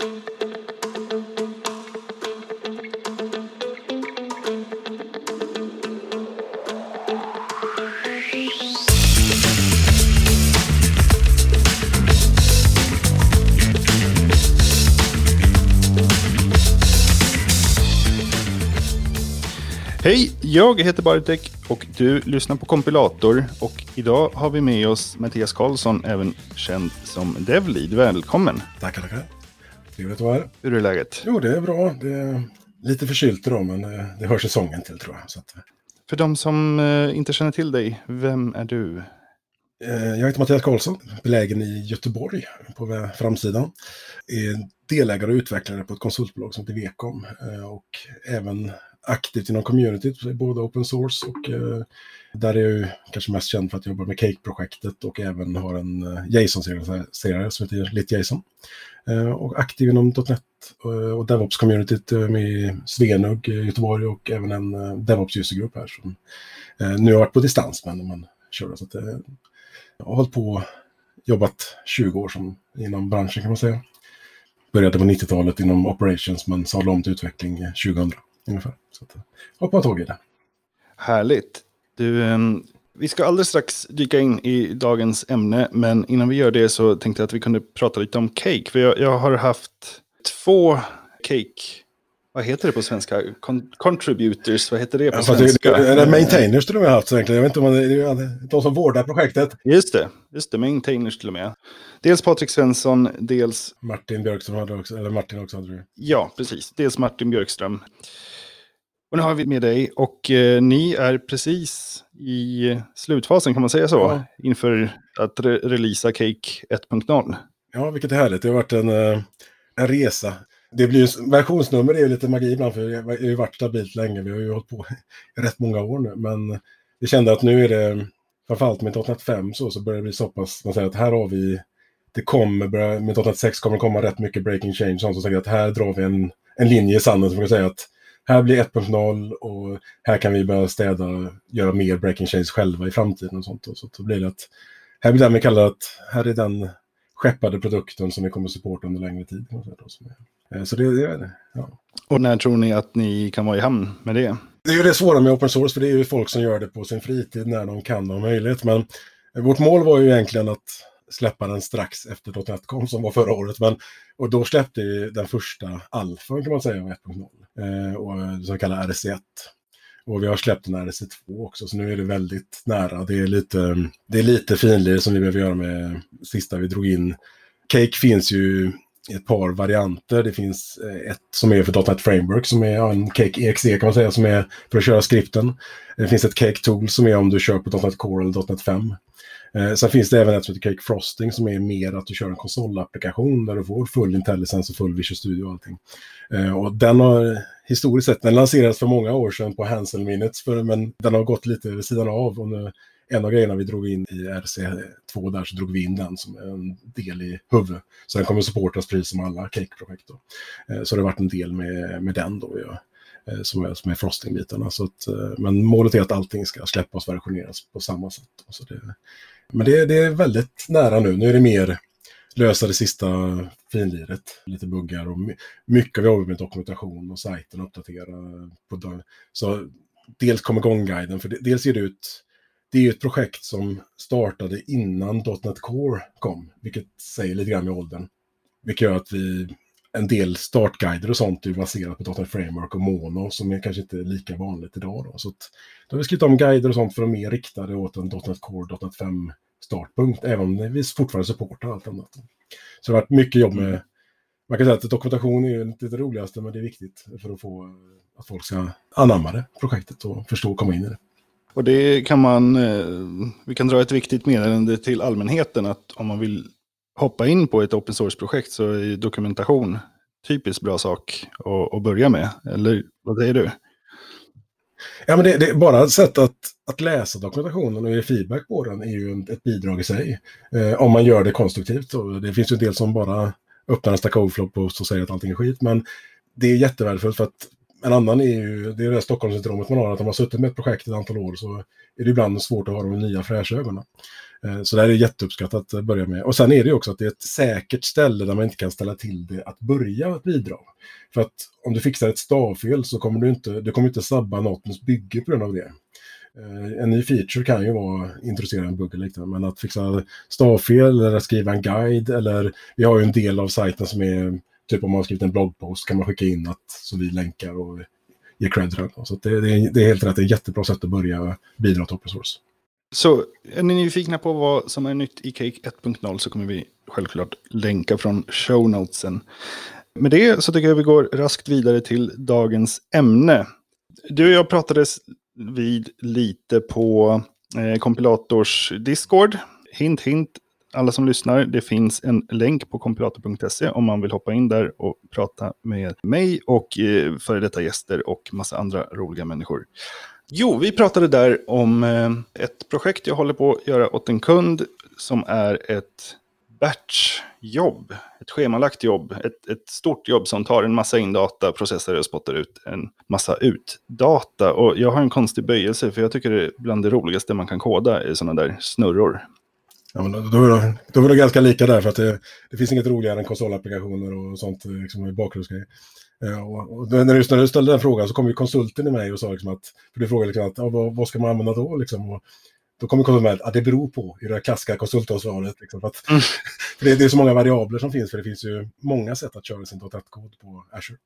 Hej, jag heter Bartek och du lyssnar på Kompilator. Och idag har vi med oss Mattias Karlsson, även känd som Devlead. Välkommen! Tackar, tackar. Trevligt att vara här. Hur är läget? Jo, det är bra. Det är lite förkylt idag, men det, det hör säsongen till tror jag. Att, För de som eh, inte känner till dig, vem är du? eh, jag heter Mattias Karlsson, belägen i Göteborg på framsidan. Är delägare och utvecklare på ett konsultbolag som heter Vecom eh, och även aktivt inom communityt, både open source och eh, där är jag ju kanske mest känd för att jobba med Cake-projektet och även har en eh, JSON-serie som heter LitJSON. Eh, och aktiv inom .NET eh, och DevOps-communityt eh, med Svenug i Göteborg och även en eh, DevOps-usergrupp här som eh, nu har varit på distans men man kör. Så att, eh, jag har hållit på jobbat 20 år som, inom branschen kan man säga. Började på 90-talet inom operations men sadlade om till utveckling eh, 2000 ungefär. Så att, eh, hoppa tåg i det. Härligt. Du, ehm, vi ska alldeles strax dyka in i dagens ämne, men innan vi gör det så tänkte jag att vi kunde prata lite om cake. För jag, jag har haft två cake, vad heter det på svenska? Con contributors, vad heter det på Ja, svenska? det, är maintainers till och med haft egentligen. Jag vet inte om man, det är de som vårdar projektet. Just det, just det, maintainers till och med. Dels Patrik Svensson, dels, Martin Björkström hade också, eller Martin också hade ja precis, dels Martin Björkström. Och nu har vi med dig och eh, ni är precis i slutfasen kan man säga så, Ja. inför att re releasa Cake 1.0. Ja, vilket är härligt. Det har varit en, eh, en resa. Det blir ju, versionsnummer är ju lite magi ibland, för det har ju varit stabilt länge. Vi har ju hållit på i rätt många år nu. Men vi kände att nu är det, framförallt med .NET 5 så, så börjar det bli så pass, man säger att här har vi, det kommer, med .NET 6 kommer det komma rätt mycket breaking change. Sånt som säger att här drar vi en, en linje i sanden som kan säga att här blir 1.0 och här kan vi börja städa, göra mer breaking change själva i framtiden och sånt. Och så då blir det att, här blir det vi kallar att, här är den skeppade produkten som vi kommer supporta under längre tid. eh, Så det, är det, ja. Och när tror ni att ni kan vara i hamn med det? det är ju det svåra med open source, för det är ju folk som gör det på sin fritid när de kan och har möjlighet. Men eh, vårt mål var ju egentligen att släppa den strax efter .NET kom som var förra året. Men, och då släppte vi den första alfan kan man säga av 1.0, eh, och, eh, som vi kallar RC1. Och vi har släppt den här RC2 också, så nu är det väldigt nära. Det är lite, det är lite finlir som vi behöver göra med sista vi drog in. Cake finns ju ett par varianter. Det finns eh, ett som är för .NET Framework som är en Cake EXE kan man säga som är för att köra skripten. Det finns ett Cake Tool som är om du kör på .NET Core eller .NET 5. Eh, sen finns det även ett som heter Cake Frosting som är mer att du kör en konsolapplikation där du får full intelligence och full Visual Studio och allting. Eh, och den har historiskt sett, den lanserades för många år sedan på Hansel Minutes, för, men den har gått lite vid sidan av. Och nu, en av grejerna vi drog in i RC2 där så drog vi in den som en del i huvudet. Så den kommer supportas precis som alla Cake-projekt. Då. Eh, Så det har varit en del med, med den då, ja, eh, som är, som är frosting-bitarna. Så att, eh, men målet är att allting ska släppas och versioneras på samma sätt. Så det, men det, det är väldigt nära nu. Nu är det mer lösa det sista finliret, lite buggar och mycket av jobbet med dokumentation och sajten uppdatera. På, så dels kom igång-guiden, för dels ger det ut det är ju ett projekt som startade innan .NET Core kom, vilket säger lite grann med åldern. Vilket gör att vi, en del startguider och sånt är baserat på .NET Framework och Mono som är kanske inte lika vanligt idag. Då. Så att, då har vi skrivit om guider och sånt för att mer riktade åt en .NET Core, .NET 5 startpunkt, även om vi fortfarande supportar allt annat. Så det har varit mycket jobb med, man kan säga att dokumentation är ju inte det roligaste, men det är viktigt för att få att folk ska anamma det, projektet och förstå och komma in i det. Och det kan man, eh, vi kan dra ett viktigt meddelande till allmänheten att om man vill hoppa in på ett open source-projekt så är dokumentation typiskt bra sak att, att börja med. Eller vad säger du? Ja, men det, det är bara ett sätt att, att läsa dokumentationen och ge feedback på den är ju ett bidrag i sig. Eh, om man gör det konstruktivt. Och det finns ju en del som bara öppnar en Stack Overflow-post och säger att allting är skit. Men det är jättevärdefullt för att en annan är ju, det är det Stockholmssyndromet man har, att om man har suttit med ett projekt ett antal år så är det ibland svårt att ha de nya fräscha ögonen. Eh, så det här är jätteuppskattat att börja med. Och sen är det ju också att det är ett säkert ställe där man inte kan ställa till det att börja bidra. För att om du fixar ett stavfel så kommer du inte, du kommer inte sabba någons bygge på grund av det. Eh, en ny feature kan ju vara introducera en bugg eller liknande, men att fixa stavfel eller skriva en guide eller vi har ju en del av sajten som är typ om man har skrivit en bloggpost kan man skicka in att så vi länkar och ger cred till det. Så det, det, är, det är helt rätt, det är ett jättebra sätt att börja bidra till open source. Så är ni nyfikna på vad som är nytt i Cake 1.0 så kommer vi självklart länka från show notesen. Med det så tycker jag vi går raskt vidare till dagens ämne. Du och jag pratades vid lite på eh, kompilators Discord. Hint, hint, alla som lyssnar, det finns en länk på kompilator.se om man vill hoppa in där och prata med mig och eh, före detta gäster och massa andra roliga människor. Jo, vi pratade där om eh, ett projekt jag håller på att göra åt en kund som är ett batchjobb, ett schemalagt jobb, ett, ett stort jobb som tar en massa indata, processar och spottar ut en massa utdata. Och jag har en konstig böjelse för jag tycker det är bland det roligaste man kan koda i sådana där snurror. Ja, men då, då, då är det ganska lika där, för att det, det finns inget roligare än konsolapplikationer och sånt liksom, i bakgrundsgrejer. Ja, och, och när, du, när du ställde den frågan så kom ju konsulten i mig och sa liksom att, för du frågade liksom att, ja, vad, vad, ska man använda då liksom? Och då kommer konsulten med att det beror på, i det klassiska konsultansvaret. Liksom, att, mm. för det, det, är så många variabler som finns, för det finns ju många sätt att köra sin .NET-kod på Azure.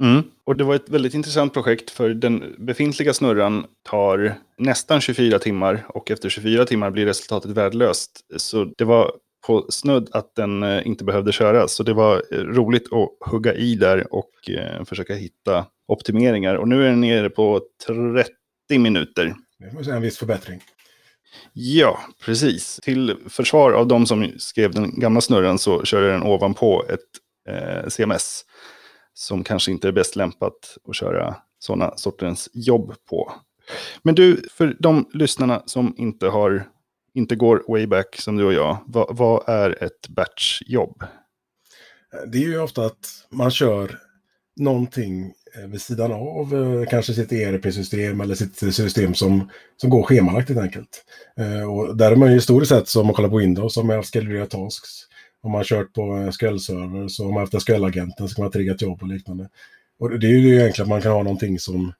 Mm. Och det var ett väldigt intressant projekt för den befintliga snurran tar nästan 24 timmar och efter 24 timmar blir resultatet värdelöst. Så det var på snudd att den eh, inte behövde köras. Så det var eh, roligt att hugga i där och eh, försöka hitta optimeringar. Och nu är den nere på 30 minuter. Det är en viss förbättring. Ja, precis. Till försvar av de som skrev den gamla snurran så kör den ovanpå ett eh, CMS som kanske inte är bäst lämpat att köra sådana sortens jobb på. Men du, för de lyssnarna som inte, har, inte går way back som du och jag, vad, vad är ett batchjobb? Det är ju ofta att man kör någonting eh, vid sidan av eh, kanske sitt ERP-system eller sitt system som, som går schemalagt helt enkelt. Eh, och där är man ju historiskt sett, som man kollar på Windows, som är schedulera tasks om man kört på SQL-server så har man haft SQL-agenten så kan man trigga triggat jobb och liknande. Och det är ju egentligen att man kan ha någonting som...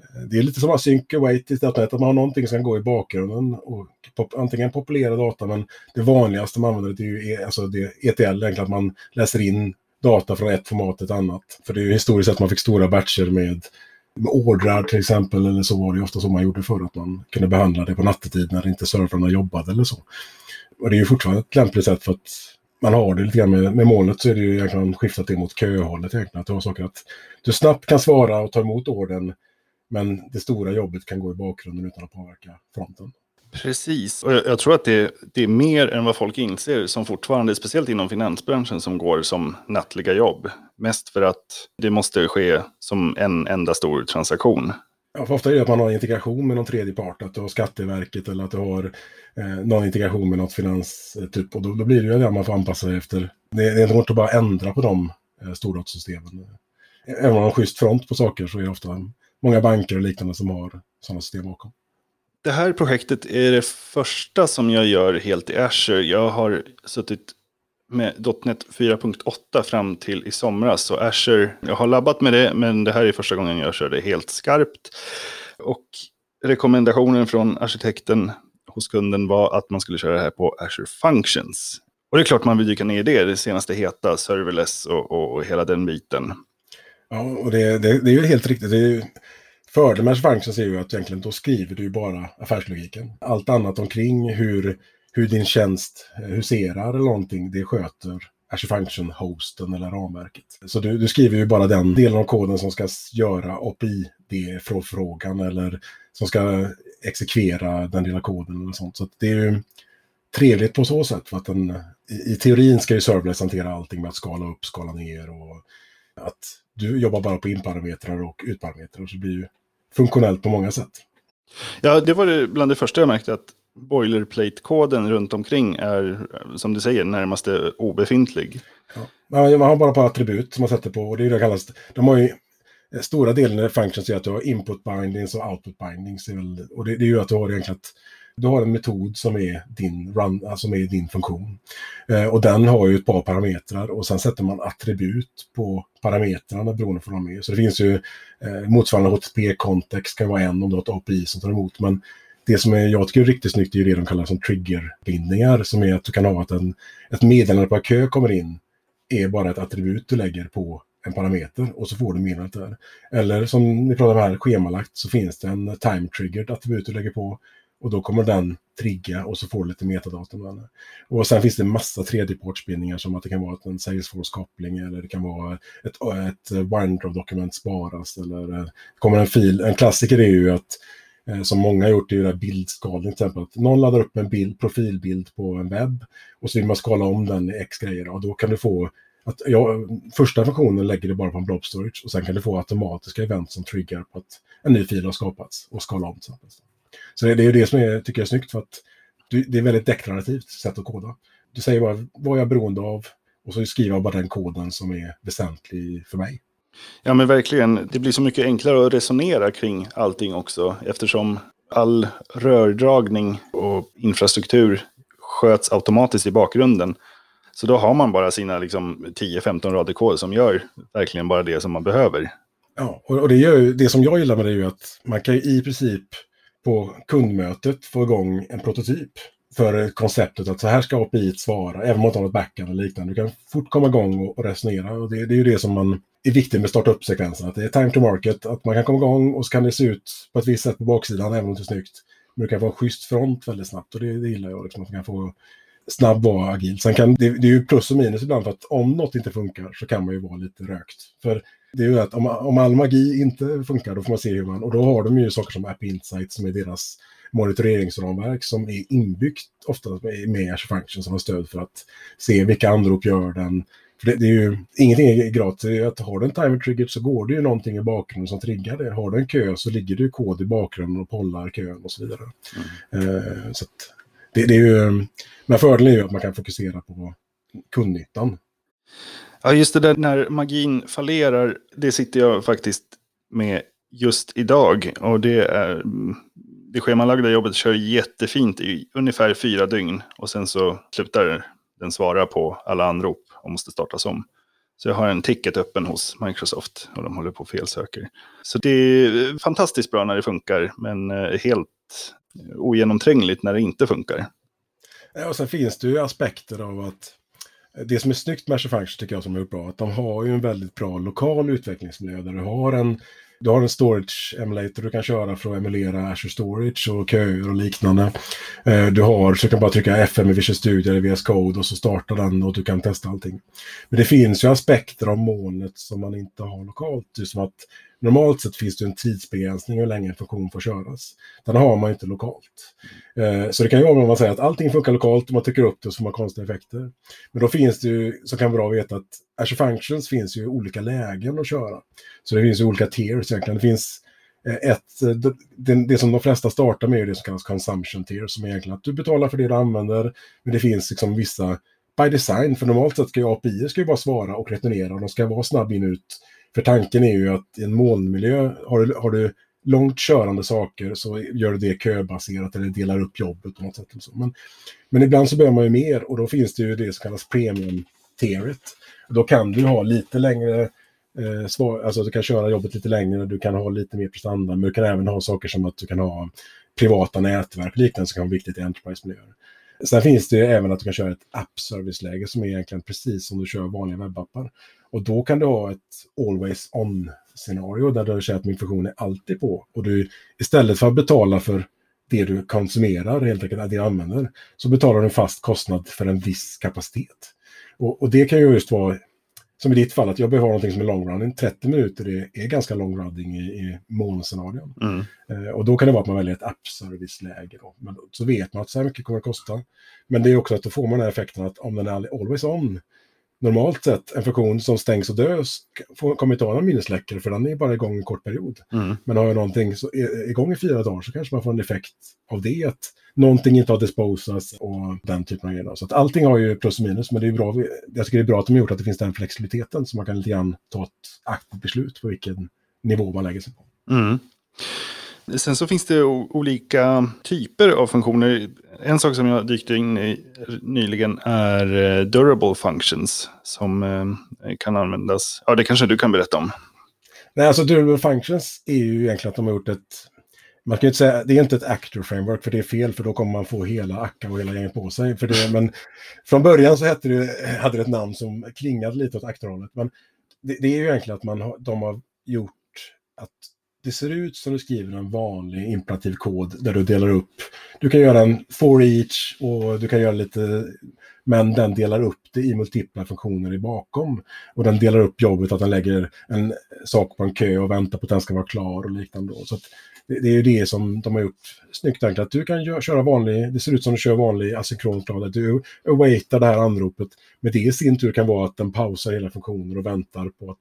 Eh, det är lite som async await i .NET, att man har någonting som kan gå i bakgrunden och pop, antingen populera data, men det vanligaste man använder det är ju e, alltså det ETL, egentligen att man läser in data från ett format till ett annat. För det är ju historiskt sett att man fick stora batcher med, med ordrar till exempel, eller så var det ju ofta så man gjorde förr, att man kunde behandla det på nattetid när inte servrarna jobbade eller så. Och det är ju fortfarande ett lämpligt sätt för att man har det lite grann med, med målet så är det ju egentligen skiftat det mot köhållet egentligen. Att du har saker att du snabbt kan svara och ta emot orden men det stora jobbet kan gå i bakgrunden utan att påverka fronten. Precis, och jag, jag tror att det, det, är mer än vad folk inser som fortfarande, speciellt inom finansbranschen, som går som nattliga jobb. Mest för att det måste ske som en enda stor transaktion. Ja, för ofta är det att man har integration med någon tredje part, att du har Skatteverket eller att du har eh, någon integration med något finans, eh, typ, och då, då blir det ju det man får anpassa sig efter. Det, det är inte att bara ändra på de eh, stordatasystemen. Eh, även om man har en schysst front på saker så är det ofta många banker och liknande som har sådana system bakom. Det här projektet är det första som jag gör helt i Azure. Jag har suttit med .NET 4.8 fram till i somras. Så Azure, jag har labbat med det, men det här är första gången jag kör det helt skarpt. Och rekommendationen från arkitekten hos kunden var att man skulle köra det här på Azure Functions. Och det är klart man vill dyka ner i det, det senaste heta, serverless och, och, och hela den biten. Ja, och det, det, det är ju helt riktigt. Det är ju, fördelen med Azure Functions är ju att egentligen då skriver du ju bara affärslogiken. Allt annat omkring hur hur din tjänst huserar eller någonting, det sköter Azure Function-hosten eller ramverket. Så du, du, skriver ju bara den delen av koden som ska göra API-frågan eller som ska exekvera den lilla koden eller sånt. Så det är ju trevligt på så sätt för att den, i, i teorin ska ju serverless hantera allting med att skala upp, skala ner och att du jobbar bara på inparametrar och utparametrar så det blir ju funktionellt på många sätt. Ja, det var det bland det första jag märkte att boilerplate-koden runt omkring är, som du säger, närmaste obefintlig. Ja. Man har bara ett par attribut som man sätter på och det är det kallas. De har ju eh, stora delen av functions är att du har input bindings och output bindings. Och det, det är ju att du har egentligen att du har en metod som är din, run, alltså som är din funktion. Eh, och den har ju ett par parametrar och sen sätter man attribut på parametrarna beroende på vad de är. Så det finns ju eh, motsvarande HTTP-kontext kan vara en om du har ett API som tar emot. Men det som är, jag tycker är riktigt snyggt är ju det de kallar som triggerbindningar. Som är att du kan ha att en, ett meddelande på kö kommer in är bara ett attribut du lägger på en parameter och så får du meddelandet där. Eller som ni pratar om här, schemalagt, så finns det en time-triggered attribut du lägger på och då kommer den trigga och så får du lite metadata. Och sen finns det massa tredjepartsbindningar som att det kan vara en Salesforce-koppling eller det kan vara ett, ett OneDrive-dokument sparas eller det kommer en fil. En klassiker är ju att eh, som många har gjort, är ju bildskalning till exempel. Att någon laddar upp en bild, profilbild på en webb och så vill man skala om den i X grejer. Och då kan du få att ja, första funktionen lägger du bara på en blob storage och sen kan du få automatiska event som triggar på att en ny fil har skapats och skala om. Till. Så det, det är ju det som jag tycker är snyggt för att du, det är väldigt deklarativt sätt att koda. Du säger bara vad jag är beroende av och så skriver jag bara den koden som är väsentlig för mig. Ja men verkligen, det blir så mycket enklare att resonera kring allting också eftersom all rördragning och infrastruktur sköts automatiskt i bakgrunden. Så då har man bara sina liksom, 10-15 rader kod som gör verkligen bara det som man behöver. Ja, och det, gör ju, det som jag gillar med det är ju att man kan i princip på kundmötet få igång en prototyp för konceptet att så här ska API svara, även om man inte har något backend eller liknande. Du kan fort komma igång och, resonera. Och det, det, är ju det som man är viktigt med startup-sekvensen, att det är time to market, att man kan komma igång och så kan det se ut på ett visst sätt på baksidan, även om det inte är snyggt. Men du kan få en schysst front väldigt snabbt och det, det gillar jag, liksom, att man kan få snabb vara agil. Sen kan det, det är ju plus och minus ibland för att om något inte funkar så kan man ju vara lite rökt. För det är ju att om, om all magi inte funkar, då får man se hur man... Och då har de ju saker som App Insight som är deras monitoreringsramverk som är inbyggt ofta med Azure Functions som har stöd för att se vilka anrop gör den. För det, det, är ju, ingenting är gratis. Att har du en timer trigger så går det ju någonting i bakgrunden som triggar det. Har du en kö så ligger det ju kod i bakgrunden och pollar kön och så vidare. Mm. Uh, så det, det, är ju, men fördelen är ju att man kan fokusera på kundnyttan. Ja, just det där när magin fallerar, det sitter jag faktiskt med just idag. Och det är det schemalagda jobbet kör jättefint i ungefär fyra dygn. Och sen så slutar den svara på alla anrop och måste startas om. Så jag har en ticket öppen hos Microsoft och de håller på och felsöker. Så det är fantastiskt bra när det funkar, men eh, helt ogenomträngligt när det inte funkar. Eh, och sen finns det ju aspekter av att eh, det som är snyggt med Azure Function tycker jag som är bra, att de har ju en väldigt bra lokal utvecklingsmiljö där du har en du har en storage emulator du kan köra för att emulera Azure Storage och köer och liknande. Eh, du har, så du kan bara trycka FM i Visual Studio eller VS Code och så startar den och du kan testa allting. Men det finns ju aspekter av molnet som man inte har lokalt. Det är som att Normalt sett finns det en tidsbegränsning hur länge en funktion får köras. Den har man inte lokalt. Eh, så det kan ju vara om man säger att allting funkar lokalt och man trycker upp det och så får man konstiga effekter. Men då finns det ju, så kan vara bra veta att Azure Functions finns ju i olika lägen att köra. Så det finns ju olika tiers egentligen. Det finns eh, ett, eh, det, det, som de flesta startar med är det som kallas consumption tier, som är egentligen att du betalar för det du använder, men det finns liksom vissa by design, för normalt sett ska ju API ska ju bara svara och returnera och de ska vara snabb in ut för tanken är ju att i en molnmiljö, har du, har du långt körande saker så gör du det köbaserat eller delar upp jobbet på något sätt. så. Men, men ibland så behöver man ju mer och då finns det ju det som kallas premium-tieret. Då kan du ha lite längre eh, svar, alltså du kan köra jobbet lite längre, du kan ha lite mer prestanda, men du kan även ha saker som att du kan ha privata nätverk och liknande som kan vara viktigt i Enterprise-miljöer. Sen finns det även att du kan köra ett app-service-läge som är egentligen precis som du kör vanliga webbappar. Och då kan du ha ett always on-scenario där du säger att min funktion är alltid på. Och du istället för att betala för det du konsumerar, helt enkelt det du använder, så betalar du en fast kostnad för en viss kapacitet. Och, och det kan ju just vara som i ditt fall, att jag behöver ha någonting som är long running. 30 minuter är, är ganska long running i, i molnscenarion. Mm. Eh, och då kan det vara att man väljer ett app-service-läge. Men så vet man att så här mycket kommer det kosta. Men det är också att då får man den här effekten att om den är always on, normalt sett en funktion som stängs och dös kommer inte ha någon minnesläckare för den är bara igång en kort period. Mm. Men har jag någonting så igång i fyra dagar så kanske man får en effekt av det. Att någonting inte har disposats och den typen av grejer. Så att allting har ju plus och minus, men det är bra. Jag tycker det är bra att de har gjort att det finns den flexibiliteten så man kan lite grann ta ett aktivt beslut på vilken nivå man lägger sig på. Mm. Sen så finns det olika typer av funktioner. En sak som jag dykte in i nyligen är eh, durable functions som eh, kan användas. Ja, det kanske du kan berätta om. Nej, alltså durable functions är ju egentligen att de har gjort ett man kan ju inte säga, det är inte ett actor framework för det är fel för då kommer man få hela Akka och hela gänget på sig. För det, men från början så hette det, hade det ett namn som klingade lite åt actorhållet. Men det, det, är ju egentligen att man har, de har gjort att det ser ut som du skriver en vanlig imperativ kod där du delar upp. Du kan göra en for each och du kan göra lite, men den delar upp det i multipla funktioner i bakom. Och den delar upp jobbet att den lägger en sak på en kö och väntar på att den ska vara klar och liknande. Så det, det, är ju det som de har gjort snyggt enkelt. Att du kan gör, köra vanlig, det ser ut som du kör vanlig asynkron klar. Du awaitar det här anropet. Men det i sin tur kan vara att den pausar hela funktionen och väntar på att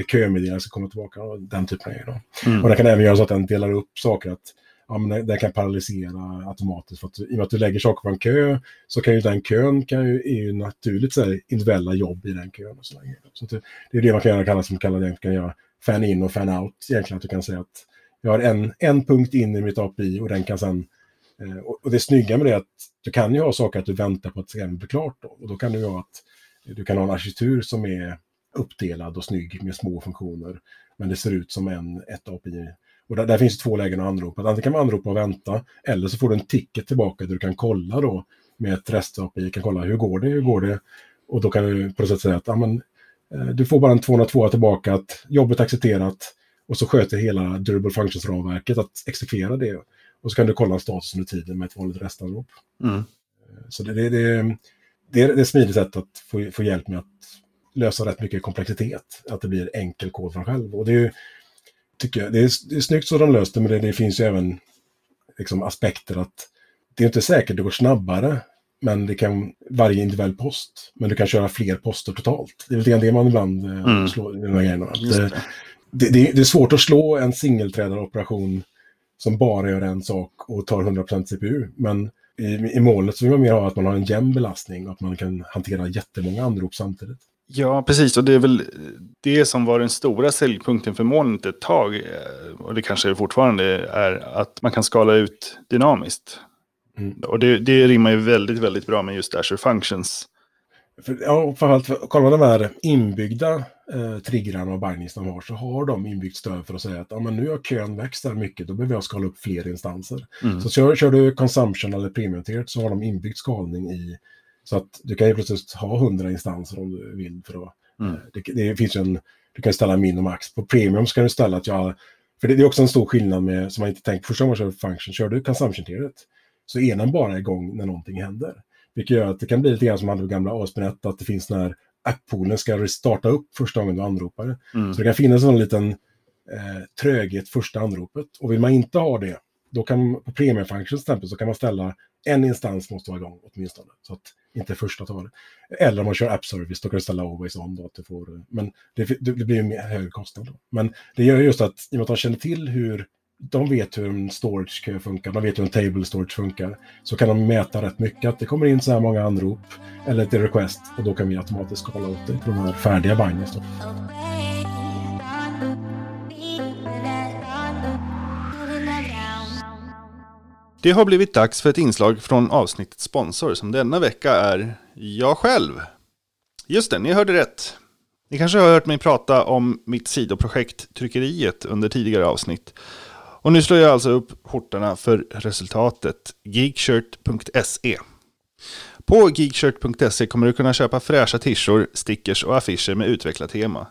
ett kömeddelande ska komma tillbaka. Och den typen av grejer. Mm. Och den kan även göra så att den delar upp saker. att ja, men den kan paralysera automatiskt. För att, I och med att du lägger saker på en kö så kan ju den kön kan ju, är ju naturligt så här, individuella jobb i den kön. Och så så det, det, är det man kan göra, kallas som kallar det, kan göra fan in och fan out. Egentligen att du kan säga att jag har en, en punkt in i mitt API och den kan sen... Eh, och det snygga med det är att du kan ju ha saker att du väntar på att det ska bli klart. Då. Och då kan du ha att du kan ha en arkitektur som är uppdelad och snygg med små funktioner. Men det ser ut som en, ett API. Och där, där finns två lägen att anropa. Antingen kan man anropa och vänta, eller så får du en ticket tillbaka där du kan kolla då med ett REST-API, kan kolla hur går det, hur går det? Och då kan du på något sätt säga att ja, men, eh, du får bara en 202 tillbaka, att jobbet accepterat, och så sköter hela Durable Functions-ramverket att exekvera det. Och så kan du kolla status under tiden med ett vanligt restanrop. Mm. Så det, det, det, det, är ett smidigt sätt att få, få hjälp med att lösa rätt mycket komplexitet. Att det blir enkel kod från själv. Och det är, tycker jag, det är, det är snyggt så de löst det, men det, det finns ju även liksom, aspekter att det är inte säkert det går snabbare, men det kan varje individuell post. Men du kan köra fler poster totalt. Det är lite det man ibland eh, mm. slår i de här grejerna. Att, det, det, det, är svårt att slå en singelträdaroperation som bara gör en sak och tar 100% CPU. Men i, i målet så vill man mer ha att man har en jämn belastning och att man kan hantera jättemånga anrop samtidigt. Ja, precis. Och det är väl det som var den stora säljpunkten för molnet ett tag. Eh, och det kanske fortfarande är att man kan skala ut dynamiskt. Mm. Och det, det rimmar ju väldigt, väldigt bra med just Azure Functions. För, ja, framförallt, kollar man de här inbyggda eh, triggrarna och bindings de har, så har de inbyggt stöd för att säga att ja, men nu har kön växt där mycket, då behöver jag skala upp fler instanser. Mm. Så kör, kör du consumption eller premium så har de inbyggd skalning i, så att du kan ju plötsligt ha 100 instanser om du vill. För att, mm. Eh, det, det, finns en, du kan ställa min och max. På premium ska du ställa att jag, för det, det är också en stor skillnad med, som man inte tänkt första gången man kör function, kör du consumption-tieret så är den bara igång när någonting händer. Vilket gör att det kan bli lite grann som hade gamla ASP.NET, att det finns när appoolen ska starta upp första gången du anropar det. Mm. Så det kan finnas en liten eh, tröghet första anropet. Och vill man inte ha det, då kan på premium functions exempel så kan man ställa en instans måste vara igång åtminstone. Så att inte första tar det. Eller om man kör app service, då kan du ställa always on. Då, att du får, men det, det blir en högre kostnad. Då. Men det gör just att i och med att de känner till hur de vet hur en storage funkar, de vet hur en table storage funkar. Så kan de mäta rätt mycket, att det kommer in så här många anrop eller ett request och då kan vi automatiskt kolla åt det på de här färdiga bindings. Det har blivit dags för ett inslag från avsnittets sponsor som denna vecka är jag själv. Just det, ni hörde rätt. Ni kanske har hört mig prata om mitt sidoprojekt Tryckeriet under tidigare avsnitt. Och nu slår jag alltså upp skjortorna för resultatet. Geekshirt.se På geekshirt.se kommer du kunna köpa fräscha tishor, stickers och affischer med utvecklat tema.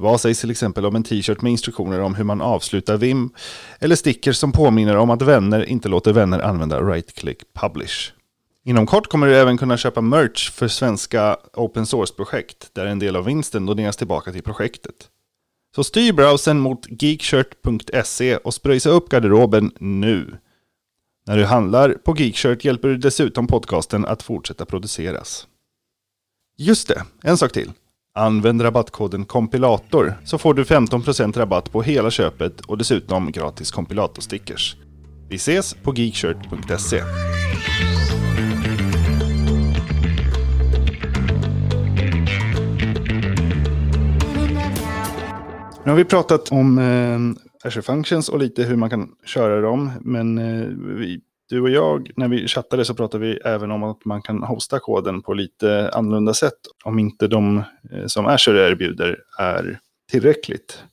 Vad sägs till exempel om en t-shirt med instruktioner om hur man avslutar VIM? Eller stickers som påminner om att vänner inte låter vänner använda right-click publish. Inom kort kommer du även kunna köpa merch för svenska open source-projekt där en del av vinsten doneras tillbaka till projektet. Så styr browsern mot geekshirt.se och spröjsa upp garderoben nu. När du handlar på Geekshirt hjälper du dessutom podcasten att fortsätta produceras. Just det, en sak till. Använd rabattkoden kompilator så får du 15% rabatt på hela köpet och dessutom gratis kompilatorstickers. Vi ses på geekshirt.se. Nu har vi pratat om eh, Azure Functions och lite hur man kan köra dem. Men eh, vi, du och jag, när vi chattade så pratade vi även om att man kan hosta koden på lite annorlunda sätt. Om inte de eh, som Azure erbjuder är tillräckligt.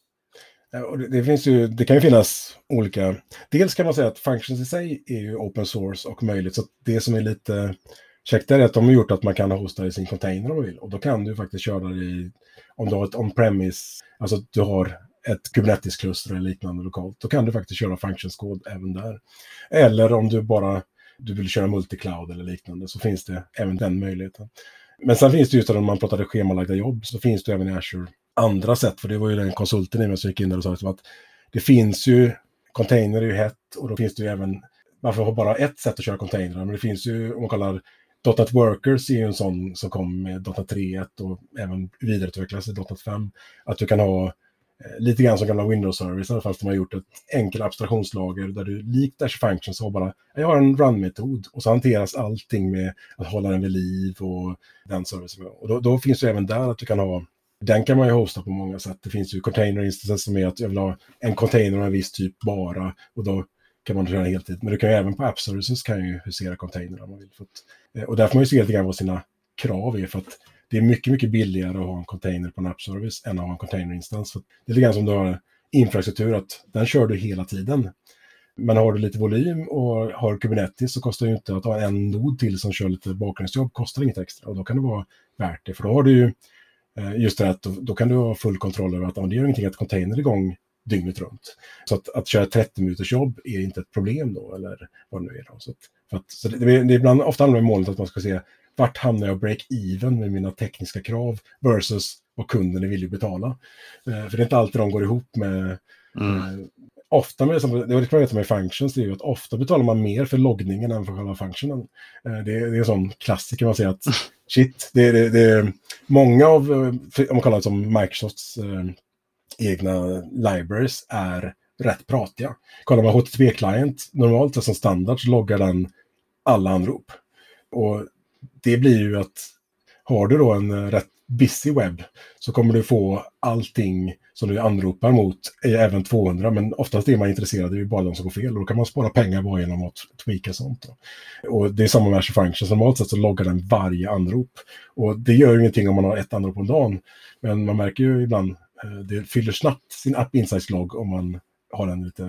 Det, det, finns ju, det kan ju finnas olika... Dels kan man säga att Functions i sig är ju open source och möjligt. Så det som är lite käckt är att de har gjort att man kan hosta i sin container om man vill. Och då kan du faktiskt köra det i... Om du har ett on-premise, alltså du har ett Kubernetes-kluster eller liknande lokalt, då kan du faktiskt köra functions-kod även där. Eller om du bara du vill köra multicloud eller liknande så finns det även den möjligheten. Men sen finns det just om man pratade schemalagda jobb så finns det även i Azure andra sätt, för det var ju den konsulten i mig som gick in där och sa att det finns ju, container är ju hett och då finns det ju även, varför har bara ett sätt att köra containrar, men det finns ju, om man kollar .NET Workers är ju en sån som kom med .NET 3.1 och även vidareutvecklas i .NET 5. Att du kan ha Eh, lite grann som gamla Windows-service, fast de har gjort ett enkelt abstraktionslager där du likt Dash Functions har bara, jag har en run-metod och så hanteras allting med att hålla den vid liv och den servicen. Och då, då, finns det även där att du kan ha, den kan man ju hosta på många sätt. Det finns ju container instances som är att jag vill ha en container av en viss typ bara och då kan man köra heltid. Men du kan ju även på App Services kan ju husera containrar. om man vill. Eh, och där får man ju se lite grann vad sina krav är för att det är mycket, mycket billigare att ha en container på en appservice än att ha en containerinstans. Det är lite grann som du har infrastruktur, att den kör du hela tiden. Men har du lite volym och har Kubernetes så kostar det ju inte att ha en nod till som kör lite bakgrundsjobb, kostar inget extra. Och då kan det vara värt det, för då har du ju eh, just det att då, då, kan du ha full kontroll över att det gör ingenting att container är igång dygnet runt. Så att, att köra 30 minuters jobb är inte ett problem då, eller vad det nu är. Då. Så, att, att, så det, det, är ibland, ofta handlar det om målet att man ska se vart hamnar jag break-even med mina tekniska krav versus vad kunden är villig att betala. Eh, för det är inte alltid de går ihop med... Mm. Eh, ofta med, det var det med functions, det är ju att ofta betalar man mer för loggningen än för själva functionen. Eh, det, är, det är en sån klassiker, man säger att shit, det, det, det är många av, om man kallar det som Microsofts egna libraries, är rätt pratiga. Kollar man HTTP-client, normalt som standard så loggar den alla anrop. Och det blir ju att har du då en eh, rätt busy webb så kommer du få allting som du anropar mot, eh, även 200, men oftast är man intresserad av bara de som går fel och då kan man spara pengar bara genom att tweaka sånt. Då. Och det är samma med Azure Functions, normalt sett så loggar den varje anrop. Och det gör ju ingenting om man har ett anrop om dagen, men man märker ju ibland, eh, det fyller snabbt sin App Insights-logg om man har en lite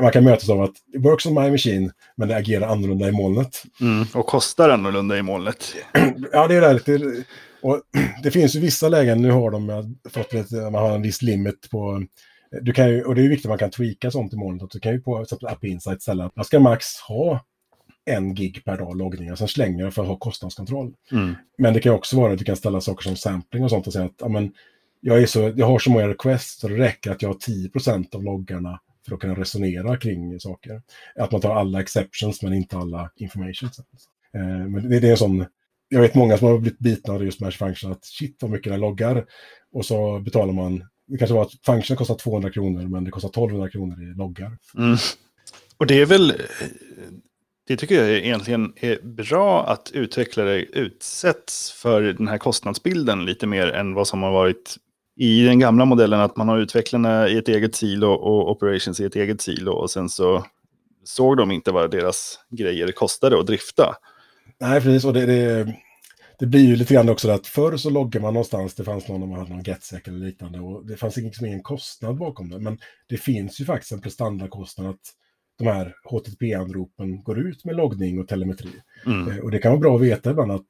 man kan mötas av att it works on my machine, men det agerar annorlunda i molnet. Mm, och kostar annorlunda i molnet. ja, det är det. det och det finns ju vissa lägen, nu har de fått lite, man har en viss limit på du kan ju, och det är viktigt att man kan tweaka sånt i molnet. Du kan ju på App Insight ställa att jag ska max ha en gig per dag loggning, och sen slänger jag för att ha kostnadskontroll. Mm. Men det kan också vara att du kan ställa saker som sampling och sånt och säga att jag, är så, jag har så många requests så det räcker att jag har 10% av loggarna för att kunna resonera kring saker. Att man tar alla exceptions men inte alla information. Eh, men det, är en sån, jag vet många som har blivit bitna av just Match Function, att shit vad mycket den loggar. Och så betalar man, det kanske var att Function kostar 200 kronor men det kostar 1200 kronor i loggar. Mm. Och det är väl, det tycker jag egentligen är bra att utvecklare utsätts för den här kostnadsbilden lite mer än vad som har varit i den gamla modellen att man har utvecklarna i ett eget silo och operations i ett eget silo och sen så såg de inte vad deras grejer kostade att drifta. Nej, precis. Och det, det, det blir ju lite grann också att förr så loggar man någonstans, det fanns någon om man hade någon GetSec eller liknande och det fanns liksom ingen kostnad bakom det. Men det finns ju faktiskt en prestandakostnad att de här HTTP-anropen går ut med loggning och telemetri. Mm. Eh, och det kan vara bra att veta ibland att,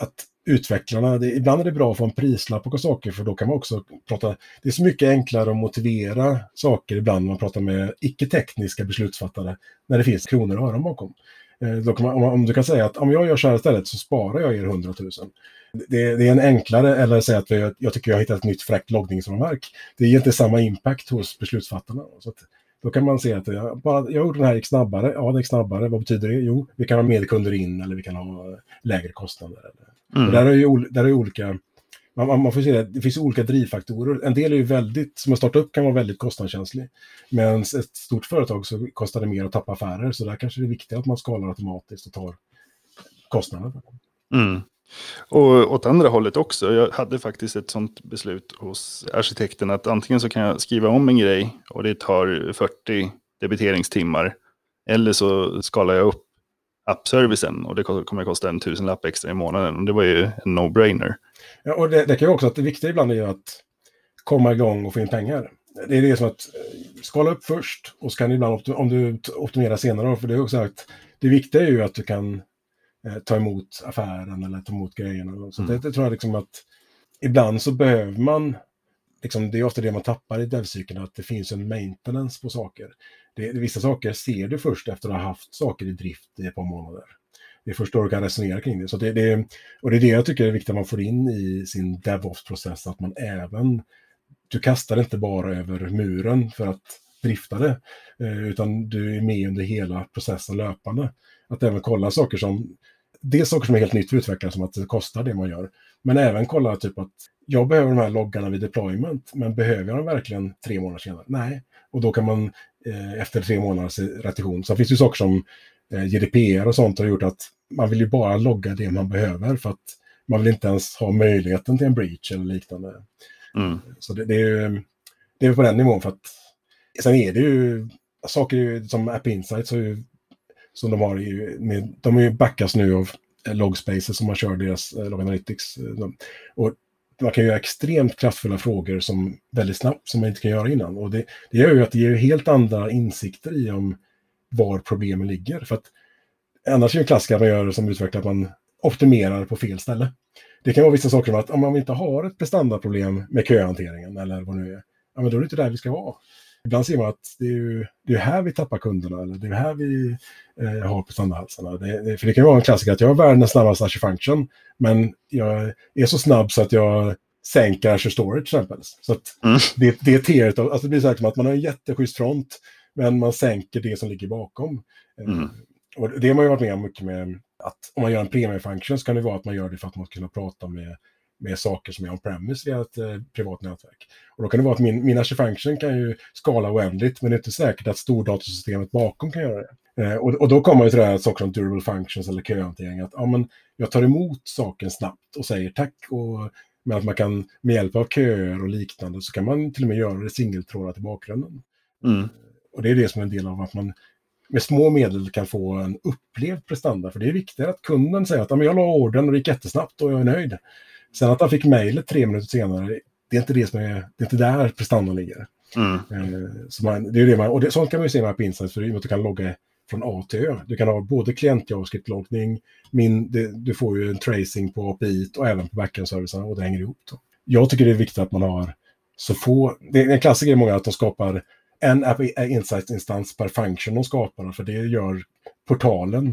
att utvecklarna, det, ibland är det bra att få en prislapp på saker för då kan man också prata, det är så mycket enklare att motivera saker ibland när man pratar med icke-tekniska beslutsfattare när det finns kronor och öron bakom. Eh, då kan man, om, om, du kan säga att om jag gör så här istället så sparar jag er 100 000. Det, det är en enklare, eller säga att jag, jag tycker jag har hittat ett nytt fräckt loggningsramverk. Det ger inte samma impact hos beslutsfattarna. Så att, då kan man se att jag, bara, jag gjorde den här gick snabbare. Ja, det gick snabbare. Vad betyder det? Jo, vi kan ha mer kunder in eller vi kan ha lägre kostnader. Mm. Och där är ju där är olika, man, man får se det, det finns olika drivfaktorer. En del är ju väldigt, som att starta upp kan vara väldigt kostnadskänslig. Men ett stort företag så kostar det mer att tappa affärer, så där kanske det är viktigt att man skalar automatiskt och tar kostnaderna. Mm. Och åt andra hållet också. Jag hade faktiskt ett sånt beslut hos arkitekten att antingen så kan jag skriva om en grej och det tar 40 debiteringstimmar. Eller så skalar jag upp appservicen och det kommer att kosta en tusenlapp extra i månaden. Och det var ju en no-brainer. Ja, och det, det kan ju också att det viktiga ibland är att komma igång och få in pengar. Det är det som att eh, skala upp först och så kan ibland, om du optimerar senare, för det är också att det viktiga är ju att du kan eh, ta emot affären eller ta emot grejerna. Så mm. det, det, tror jag liksom att ibland så behöver man, liksom, det är ofta det man tappar i devcykeln, att det finns en maintenance på saker. Det, vissa saker ser du först efter att ha haft saker i drift i ett par månader. Det är först då du kan resonera kring det. Så det, det och det är det jag tycker är viktigt att man får in i sin DevOps-process, att man även, du kastar inte bara över muren för att drifta det, eh, utan du är med under hela processen löpande. Att även kolla saker som, dels saker som är helt nytt för utvecklare, som att det kostar det man gör, men även kolla typ att jag behöver de här loggarna vid deployment, men behöver jag dem verkligen tre månader senare? Nej, och då kan man eh, efter tre månaders retention, så finns det ju saker som eh, GDPR och sånt har gjort att man vill ju bara logga det man behöver för att man vill inte ens ha möjligheten till en breach eller liknande. Mm. Så det, det, är ju det är på den nivån för att sen är det ju saker som App Insights ju, som de har i, med, de är ju backas nu av eh, Logspaces som man kör deras eh, Log Analytics. Eh, de, och man kan göra extremt kraftfulla frågor som väldigt snabbt som man inte kan göra innan. Och det, det gör ju att det ger helt andra insikter i om var problemen ligger. För att annars är det en klassiker att man gör som utvecklare att man optimerar på fel ställe. Det kan vara vissa saker som att om man inte har ett prestandaproblem med köhanteringen eller vad det nu är, ja, men då är det inte där vi ska vara. Ibland ser man att det är ju det är här vi tappar kunderna eller det är här vi eh, har prestandahalsarna. Det, det, för det kan ju vara en klassiker att jag har världens snabbaste Azure Function, men jag är så snabb så att jag sänker Azure Storage till exempel. Så att mm. det, det är teet, alltså det blir så här att man har en jätteschysst front, men man sänker det som ligger bakom. Eh, mm. Och det har man ju varit med om mycket med att om man gör en premium function så kan det vara att man gör det för att man ska kunna prata med, med saker som är on-premise via ett eh, privat nätverk. Och då kan det vara att min, min function kan ju skala oändligt, men det är inte säkert att stordatasystemet bakom kan göra det. Eh, och, och då kommer ju till det här saker som durable functions eller köhantering, att ja, men jag tar emot saken snabbt och säger tack och med att man kan med hjälp av köer och liknande så kan man till och med göra det singeltrådat i bakgrunden. Mm. Och det är det som är en del av att man med små medel kan få en upplevd prestanda. För det är viktigt att kunden säger att jag la orden och det gick jättesnabbt och jag är nöjd. Sen att han fick mejlet tre minuter senare, det är inte det som är, det är inte där prestandan ligger. Mm. Eh, så man, det är det man, och det, sånt kan man ju se med på Insights, för du kan logga från A till Ö. Du kan ha både klient JavaScript-loggning, du får ju en tracing på API och även på backend-servicerna och det hänger ihop. Då. Jag tycker det är viktigt att man har så få, det är en klassiker i många att de skapar en App Insights-instans per function de skapar, för det gör portalen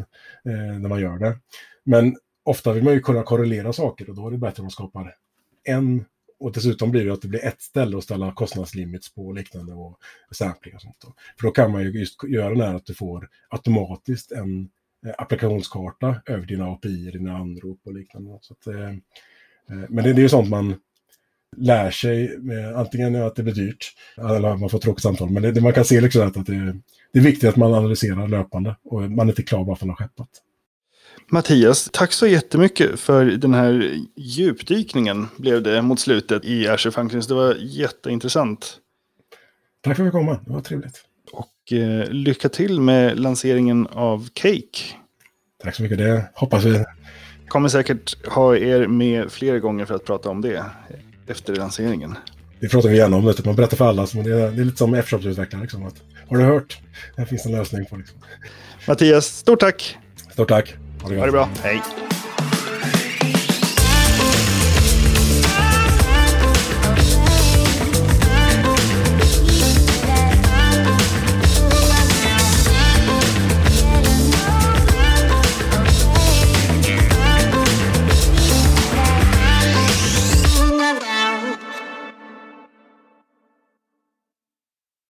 eh, när man gör det. Men ofta vill man ju kunna korrelera saker och då är det bättre om man skapar en och dessutom blir det att det blir ett ställe att ställa kostnadslimits på och liknande och sampling och sånt. Då. För då kan man ju just göra det här att du får automatiskt en eh, applikationskarta över dina API, dina anrop och liknande. Så att, eh, eh, men det, det är ju sånt man lär sig, med, antingen att det blir dyrt eller att man får tråkigt samtal. Men det, det, man kan se liksom att, det, det, är viktigt att man analyserar löpande och man är inte klar bara för att man har skeppat. Mattias, tack så jättemycket för den här djupdykningen blev det mot slutet i Azure Functions. Det var jätteintressant. Tack för att vi kom. Det var trevligt. Och eh, lycka till med lanseringen av Cake. Tack så mycket. Det hoppas vi. Kommer säkert ha er med fler gånger för att prata om det efter lanseringen. Det pratar vi gärna om, det. man berättar för alla. det, är, det är lite som F-shop-utvecklare. Liksom, har du hört? Det finns en lösning på. Liksom. Mattias, stort tack! Stort tack! Ha det, ha det bra, hej!